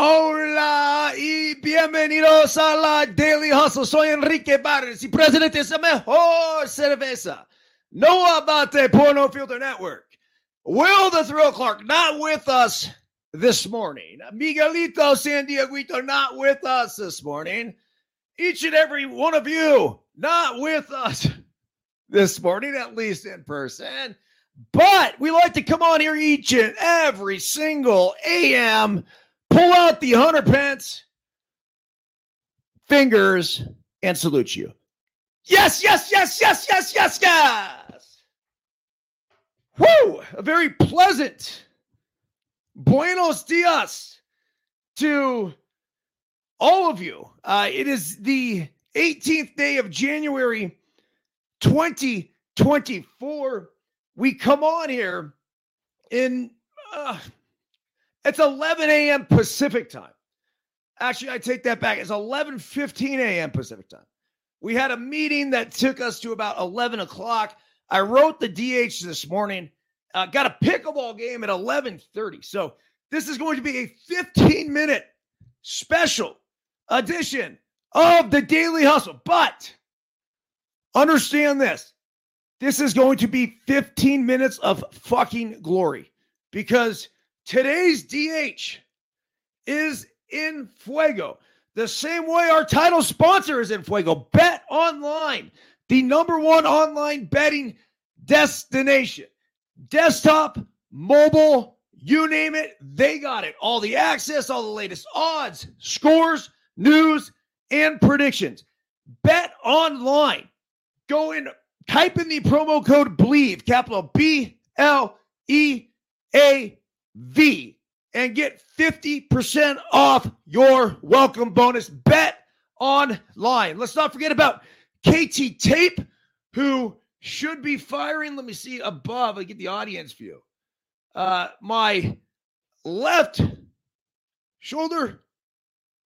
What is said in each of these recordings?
Hola y bienvenidos a la Daily Hustle. Soy Enrique Barres y presidente de mejor cerveza. No Abate Porno Filter Network. Will the Thrill Clark not with us this morning. Miguelito San Dieguito not with us this morning. Each and every one of you not with us this morning, at least in person. But we like to come on here each and every single AM pull out the hundred pence fingers and salute you. Yes, yes, yes, yes, yes, yes, yes. Woo! A very pleasant buenos dias to all of you. Uh, it is the 18th day of January 2024. We come on here in uh, it's 11 a.m. Pacific time. Actually, I take that back. It's 11:15 a.m. Pacific time. We had a meeting that took us to about 11 o'clock. I wrote the DH this morning. Uh, got a pickleball game at 11:30. So this is going to be a 15 minute special edition of the Daily Hustle. But understand this: this is going to be 15 minutes of fucking glory because Today's DH is in Fuego. The same way our title sponsor is in Fuego. Bet online, the number one online betting destination. Desktop, mobile, you name it, they got it. All the access, all the latest odds, scores, news, and predictions. Bet online. Go in, type in the promo code BLEAV, capital B L E A V and get 50% off your welcome bonus bet online. Let's not forget about KT Tape, who should be firing. Let me see above. I get the audience view. Uh, my left shoulder.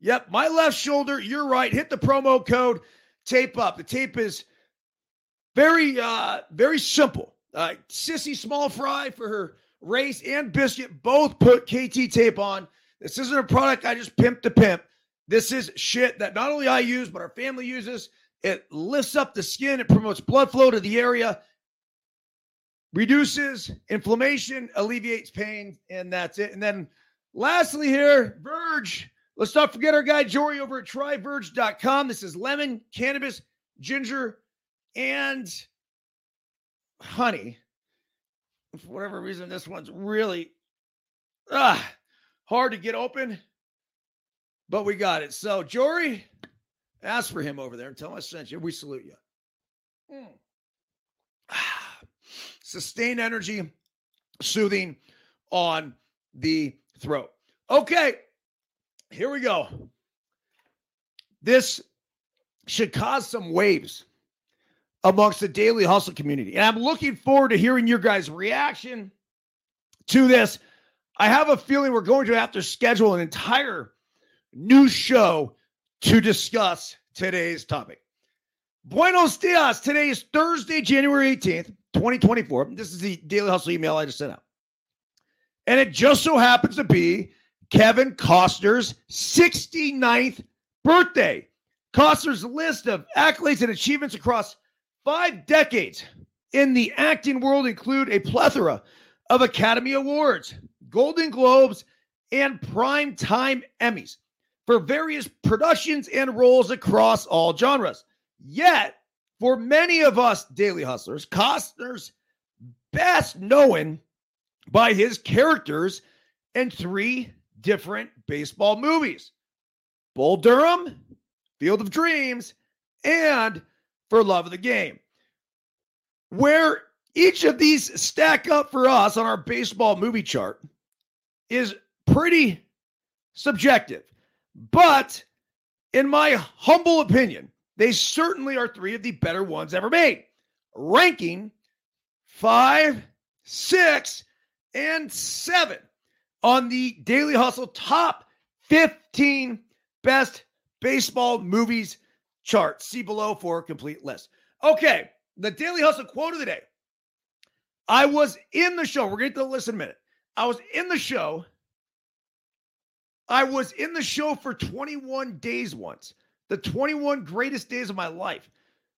Yep, my left shoulder. You're right. Hit the promo code tape up. The tape is very, uh, very simple. Uh, Sissy Small Fry for her Race and Biscuit both put KT tape on. This isn't a product I just pimp to pimp. This is shit that not only I use, but our family uses. It lifts up the skin, it promotes blood flow to the area, reduces inflammation, alleviates pain, and that's it. And then lastly, here, Verge. Let's not forget our guy Jory over at tryverge.com. This is lemon, cannabis, ginger, and honey for whatever reason, this one's really ah, hard to get open, but we got it. So, Jory, ask for him over there and tell him I sent you. We salute you. Mm. Ah, sustained energy, soothing on the throat. Okay, here we go. This should cause some waves amongst the daily hustle community. And I'm looking forward to hearing your guys' reaction to this. I have a feeling we're going to have to schedule an entire new show to discuss today's topic. Buenos dias. Today is Thursday, January 18th, 2024. This is the Daily Hustle email I just sent out. And it just so happens to be Kevin Costner's 69th birthday. Costner's list of accolades and achievements across Five decades in the acting world include a plethora of Academy Awards, Golden Globes, and Primetime Emmys for various productions and roles across all genres. Yet, for many of us daily hustlers, Costner's best known by his characters in three different baseball movies Bull Durham, Field of Dreams, and for love of the game. Where each of these stack up for us on our baseball movie chart is pretty subjective. But in my humble opinion, they certainly are three of the better ones ever made. Ranking five, six, and seven on the Daily Hustle top 15 best baseball movies chart. See below for a complete list. Okay, the Daily Hustle quote of the day. I was in the show. We're going to the list in a minute. I was in the show. I was in the show for 21 days once, the 21 greatest days of my life.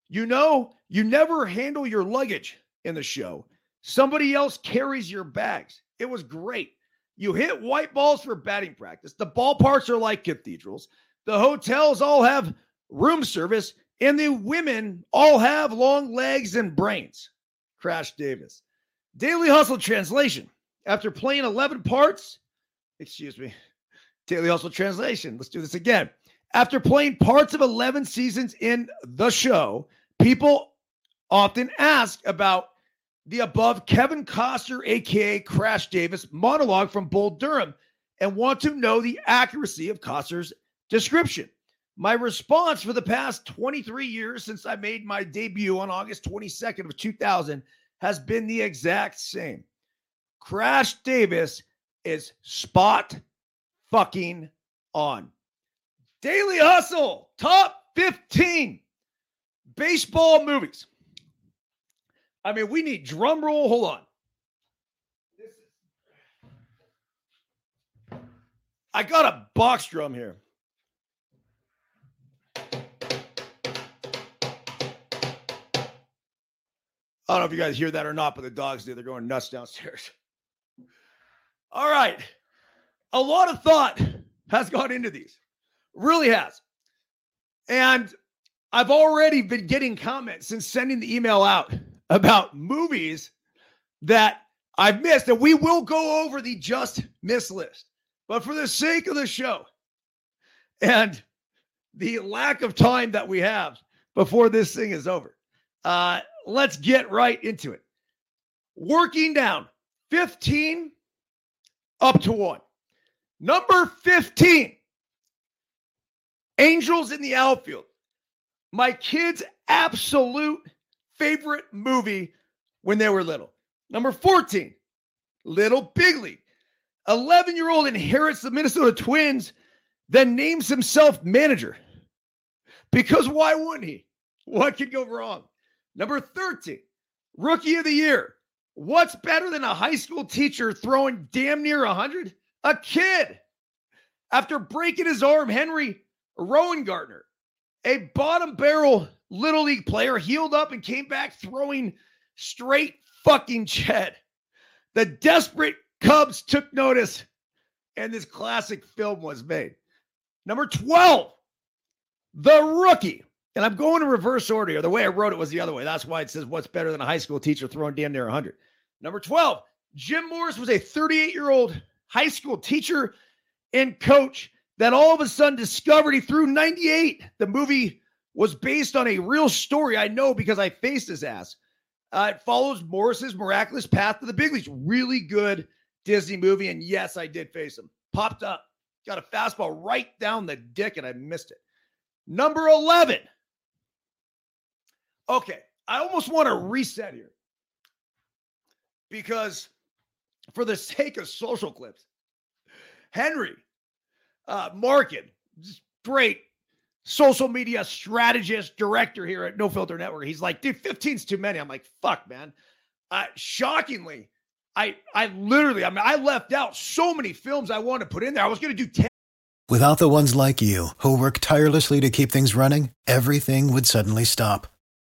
You know, you never handle your luggage in the show. Somebody else carries your bags. It was great. You hit white balls for batting practice. The ballparks are like cathedrals. The hotels all have room service, and the women all have long legs and brains. Crash Davis. Daily Hustle translation. After playing 11 parts, excuse me, Daily Hustle translation. Let's do this again. After playing parts of 11 seasons in the show, people often ask about the above Kevin Costner, aka Crash Davis, monologue from Bull Durham and want to know the accuracy of Costner's description. My response for the past 23 years since I made my debut on August 22nd of 2000 has been the exact same. Crash Davis is spot fucking on. Daily Hustle, top 15 baseball movies. I mean, we need drum roll. Hold on. I got a box drum here. I don't know if you guys hear that or not, but the dogs do. They're going nuts downstairs. All right. A lot of thought has gone into these, really has. And I've already been getting comments since sending the email out about movies that I've missed. And we will go over the just miss list. But for the sake of the show and the lack of time that we have before this thing is over, uh, let's get right into it. Working down 15 up to one. Number 15, Angels in the Outfield. My kids' absolute favorite movie when they were little. Number 14, Little Big League. 11 year old inherits the Minnesota Twins, then names himself manager. Because why wouldn't he? What could go wrong? Number 13, Rookie of the Year. What's better than a high school teacher throwing damn near 100? A kid. After breaking his arm, Henry Rowengartner, a bottom barrel little league player, healed up and came back throwing straight fucking Chet. The desperate Cubs took notice, and this classic film was made. Number 12, The Rookie. And I'm going in reverse order here. The way I wrote it was the other way. That's why it says, What's better than a high school teacher throwing damn near 100? Number 12, Jim Morris was a 38 year old high school teacher and coach that all of a sudden discovered he threw 98. The movie was based on a real story. I know because I faced his ass. Uh, it follows Morris's miraculous path to the big leagues. Really good Disney movie. And yes, I did face him. Popped up, got a fastball right down the dick, and I missed it. Number 11. Okay, I almost want to reset here because, for the sake of social clips, Henry uh, Markin, great social media strategist, director here at No Filter Network. He's like, dude, 15's too many. I'm like, fuck, man. Uh, shockingly, I I literally, I mean, I left out so many films I wanted to put in there. I was going to do 10. Without the ones like you who work tirelessly to keep things running, everything would suddenly stop.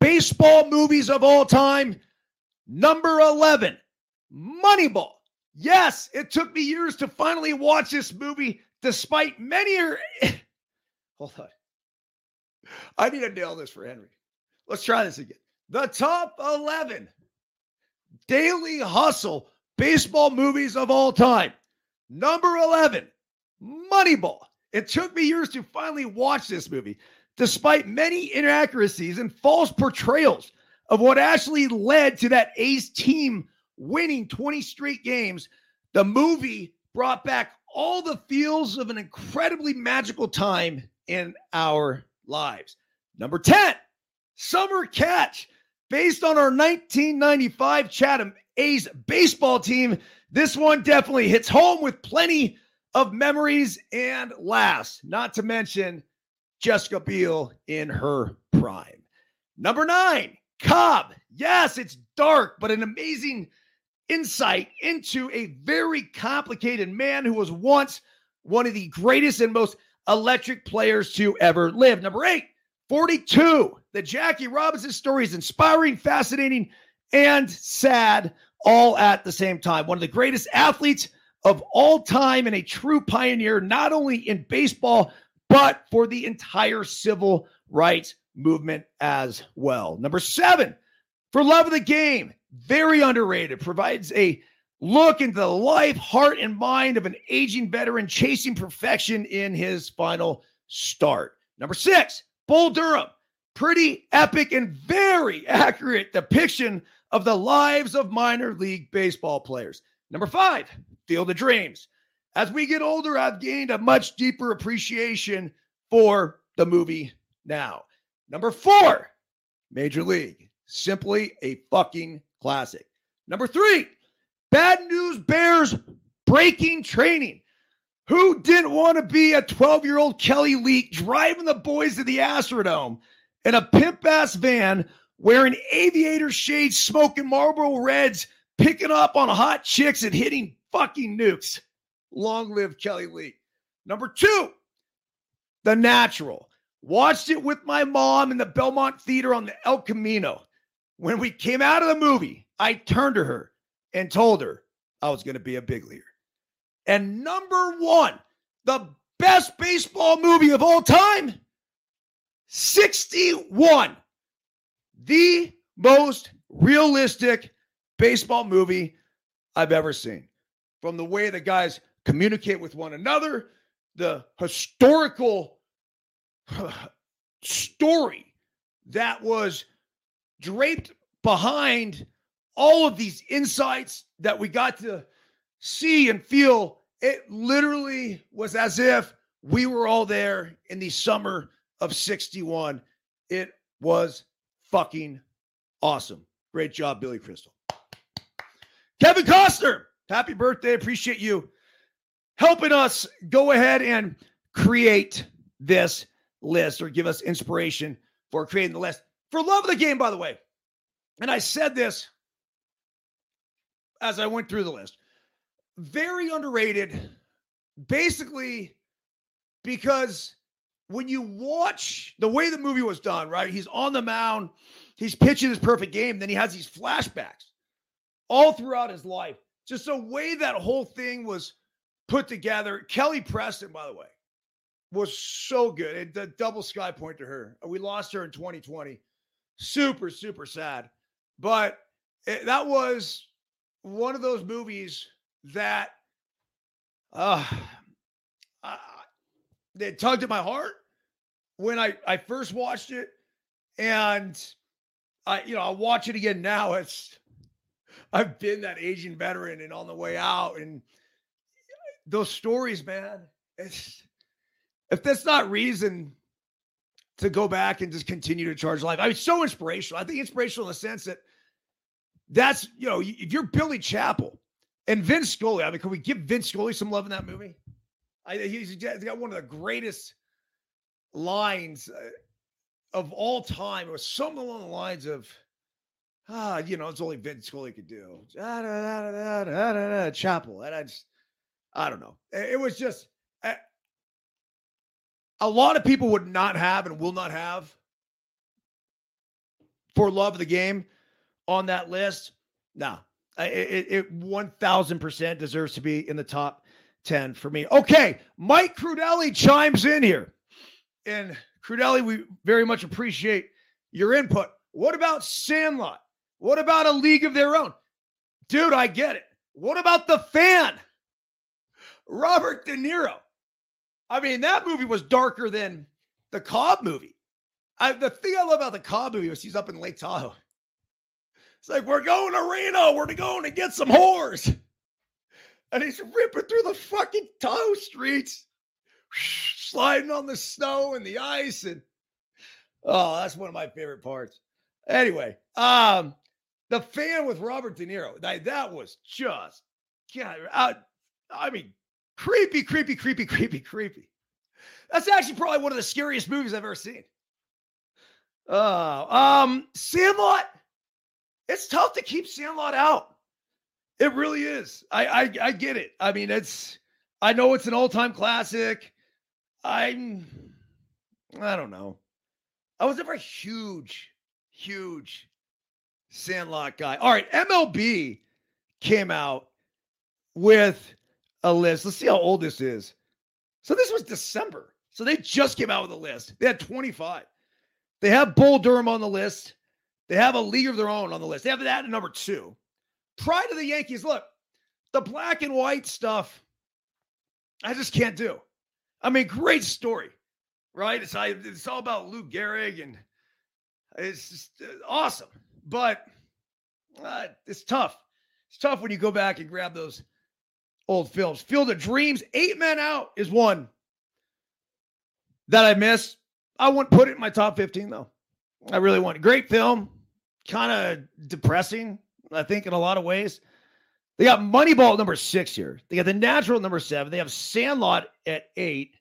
baseball movies of all time. Number 11, Moneyball. Yes, it took me years to finally watch this movie, despite many. Er- Hold on. I need to nail this for Henry. Let's try this again. The top 11 Daily Hustle baseball movies of all time. Number 11, Moneyball. It took me years to finally watch this movie, despite many inaccuracies and false portrayals of what actually led to that A's team winning 20 straight games. The movie brought back all the feels of an incredibly magical time in our lives. Number 10, Summer Catch. Based on our 1995 Chatham A's baseball team, this one definitely hits home with plenty of memories and laughs, not to mention Jessica Biel in her prime. Number nine, Cobb. Yes, it's dark, but an amazing insight into a very complicated man who was once one of the greatest and most electric players to ever live. Number eight, 42. The Jackie Robinson story is inspiring, fascinating, and sad all at the same time. One of the greatest athletes of all time and a true pioneer, not only in baseball, but for the entire civil rights movement as well. Number seven, for love of the game, very underrated, provides a look into the life, heart, and mind of an aging veteran chasing perfection in his final start. Number six, Bull Durham, pretty epic and very accurate depiction of the lives of minor league baseball players. Number five, Field of Dreams. As we get older, I've gained a much deeper appreciation for the movie now. Number four, Major League. Simply a fucking classic. Number three, Bad News Bears breaking training. Who didn't want to be a 12 year old Kelly Leak driving the boys to the Astrodome in a pimp ass van wearing aviator shades, smoking Marlboro Reds, picking up on hot chicks and hitting fucking nukes. Long live Kelly Leak. Number two, The Natural. Watched it with my mom in the Belmont Theater on the El Camino. When we came out of the movie, I turned to her and told her I was going to be a big leaguer. And number one, the best baseball movie of all time 61 the most realistic baseball movie I've ever seen. From the way the guys communicate with one another, the historical story that was draped behind all of these insights that we got to see and feel. It literally was as if we were all there in the summer of 61. It was fucking awesome. Great job, Billy Crystal. Kevin Costner, happy birthday. Appreciate you helping us go ahead and create this list or give us inspiration for creating the list. For love of the game, by the way. And I said this as I went through the list. Very underrated, basically, because when you watch the way the movie was done, right? He's on the mound, he's pitching his perfect game, then he has these flashbacks all throughout his life. Just the way that whole thing was put together. Kelly Preston, by the way, was so good. And the double sky point to her. We lost her in 2020. Super, super sad. But it, that was one of those movies that uh, uh, tugged at my heart when I, I first watched it. And I, you know, I'll watch it again now. It's I've been that Asian veteran and on the way out. And those stories, man, it's if that's not reason to go back and just continue to charge life. I mean, so inspirational. I think inspirational in the sense that that's, you know, if you're Billy Chapel and Vin Scully, I mean, can we give Vin Scully some love in that movie? I, he's got one of the greatest lines uh, of all time. It was something along the lines of, ah, you know, it's only Vin Scully could do. Da, Chapel. And I just, I don't know. It was just, a lot of people would not have and will not have for love of the game on that list. No, it, it 1000% deserves to be in the top 10 for me. Okay, Mike Crudelli chimes in here. And Crudelli, we very much appreciate your input. What about Sandlot? What about a league of their own? Dude, I get it. What about the fan? Robert De Niro. I mean, that movie was darker than the Cobb movie. I, the thing I love about the Cobb movie was he's up in Lake Tahoe. It's like, we're going to Reno. We're going to get some whores. And he's ripping through the fucking Tahoe streets, sliding on the snow and the ice. And oh, that's one of my favorite parts. Anyway, um, the fan with Robert De Niro, that, that was just, God, I, I mean, creepy, creepy, creepy, creepy, creepy. That's actually probably one of the scariest movies I've ever seen. Uh, um, Sandlot. It's tough to keep Sandlot out. It really is. I, I I get it. I mean, it's I know it's an all-time classic. I'm I don't know. I was never a huge, huge Sandlot guy. All right, MLB came out with a list. Let's see how old this is. So this was December. So they just came out with a list. They had 25. They have Bull Durham on the list. They have a league of their own on the list. They have that at number two. Pride of the Yankees. Look, the black and white stuff, I just can't do. I mean, great story, right? It's, it's all about Lou Gehrig and it's just uh, awesome. But uh, it's tough. It's tough when you go back and grab those old films. Field of Dreams, Eight Men Out is one that I missed. I wouldn't put it in my top 15, though. I really want Great film, kind of depressing, I think, in a lot of ways. They got Moneyball number six here. They got The Natural number seven. They have Sandlot at eight.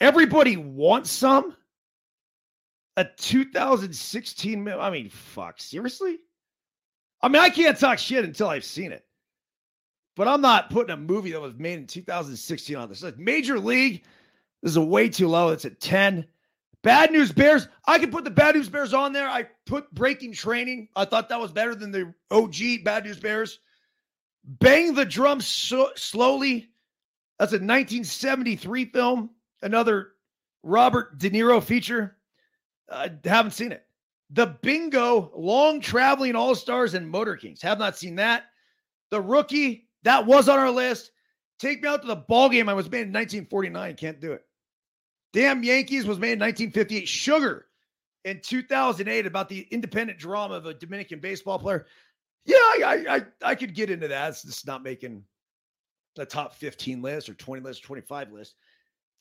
Everybody wants some. A 2016. I mean, fuck, seriously? I mean, I can't talk shit until I've seen it. But I'm not putting a movie that was made in 2016 on this. Like Major League, this is a way too low. It's at 10. Bad News Bears. I could put the Bad News Bears on there. I put Breaking Training. I thought that was better than the OG Bad News Bears. Bang the Drum so- Slowly. That's a 1973 film. Another Robert De Niro feature. I haven't seen it. The Bingo, Long Traveling All Stars and Motor Kings. Have not seen that. The Rookie, that was on our list. Take me out to the ball game. I was made in 1949. Can't do it. Damn Yankees was made in 1958. Sugar in 2008 about the independent drama of a Dominican baseball player. Yeah, I I, I could get into that. It's just not making the top 15 list or 20 list, or 25 list.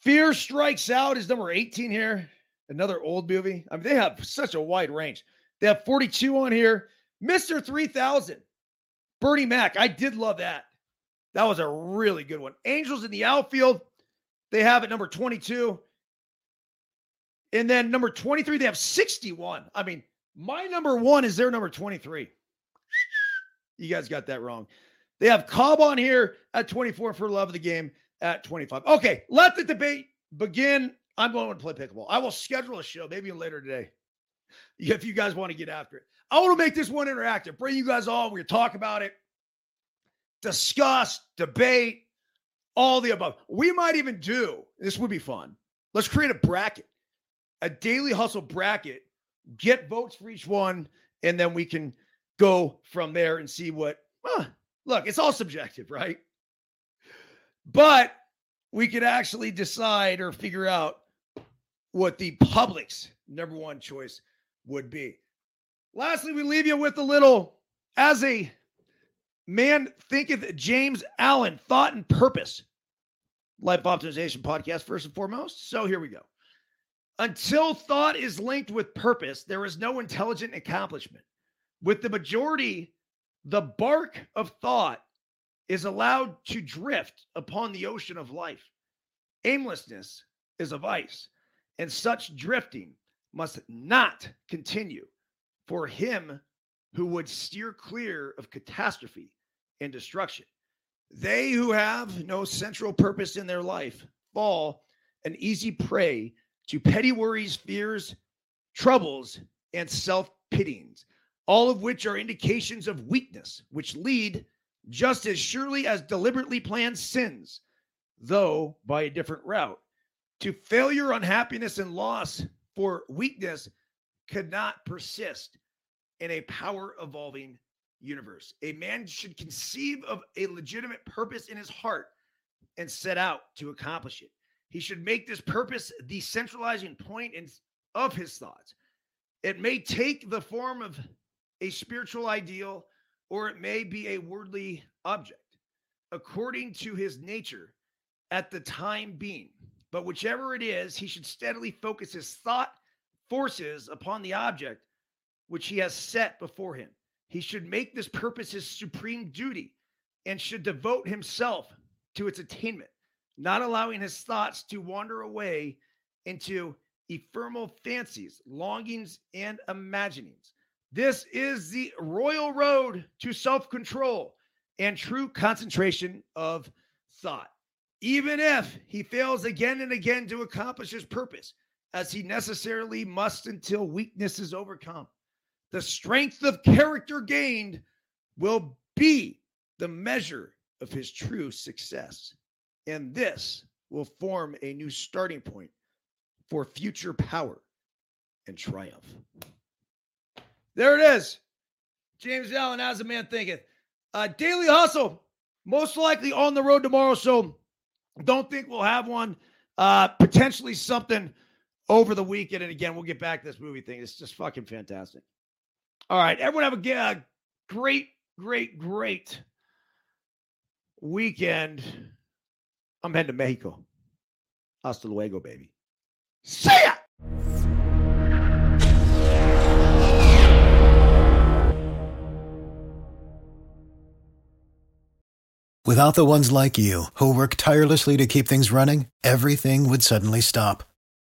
Fear Strikes Out is number 18 here. Another old movie. I mean, they have such a wide range. They have 42 on here. Mr. 3000, Bernie Mac. I did love that. That was a really good one. Angels in the outfield. They have it number 22. And then number 23, they have 61. I mean, my number one is their number 23. You guys got that wrong. They have Cobb on here at 24 for love of the game at 25. Okay, let the debate begin. I'm going to play pickleball. I will schedule a show maybe later today if you guys want to get after it. I want to make this one interactive. Bring you guys all. We're talk about it, discuss, debate, all the above. We might even do this would be fun. Let's create a bracket a daily hustle bracket, get votes for each one, and then we can go from there and see what. look, it's all subjective, right? But we could actually decide or figure out what the public's number one choice would be. Lastly, we leave you with a little as a man thinketh James Allen, thought and purpose. Life optimization podcast, first and foremost. So here we go. Until thought is linked with purpose, there is no intelligent accomplishment. With the majority, the bark of thought is allowed to drift upon the ocean of life. Aimlessness is a vice, and such drifting must not continue for him who would steer clear of catastrophe and destruction. They who have no central purpose in their life fall an easy prey to petty worries, fears, troubles, and self pityings, all of which are indications of weakness, which lead just as surely as deliberately planned sins, though by a different route, to failure, unhappiness, and loss. For weakness could not persist in a power evolving universe. A man should conceive of a legitimate purpose in his heart and set out to accomplish it. He should make this purpose the centralizing point in, of his thoughts. It may take the form of a spiritual ideal or it may be a worldly object, according to his nature at the time being. But whichever it is, he should steadily focus his thought forces upon the object which he has set before him. He should make this purpose his supreme duty and should devote himself to its attainment, not allowing his thoughts to wander away into ephemeral fancies, longings, and imaginings. This is the royal road to self control and true concentration of thought. Even if he fails again and again to accomplish his purpose, as he necessarily must until weakness is overcome, the strength of character gained will be the measure of his true success. And this will form a new starting point for future power and triumph. There it is. James Allen, as a man thinketh. Uh, Daily Hustle, most likely on the road tomorrow. So don't think we'll have one. Uh, potentially something over the weekend. And again, we'll get back to this movie thing. It's just fucking fantastic. All right. Everyone have a uh, great, great, great weekend. I'm heading to Mexico. Hasta luego, baby. See ya! Without the ones like you, who work tirelessly to keep things running, everything would suddenly stop.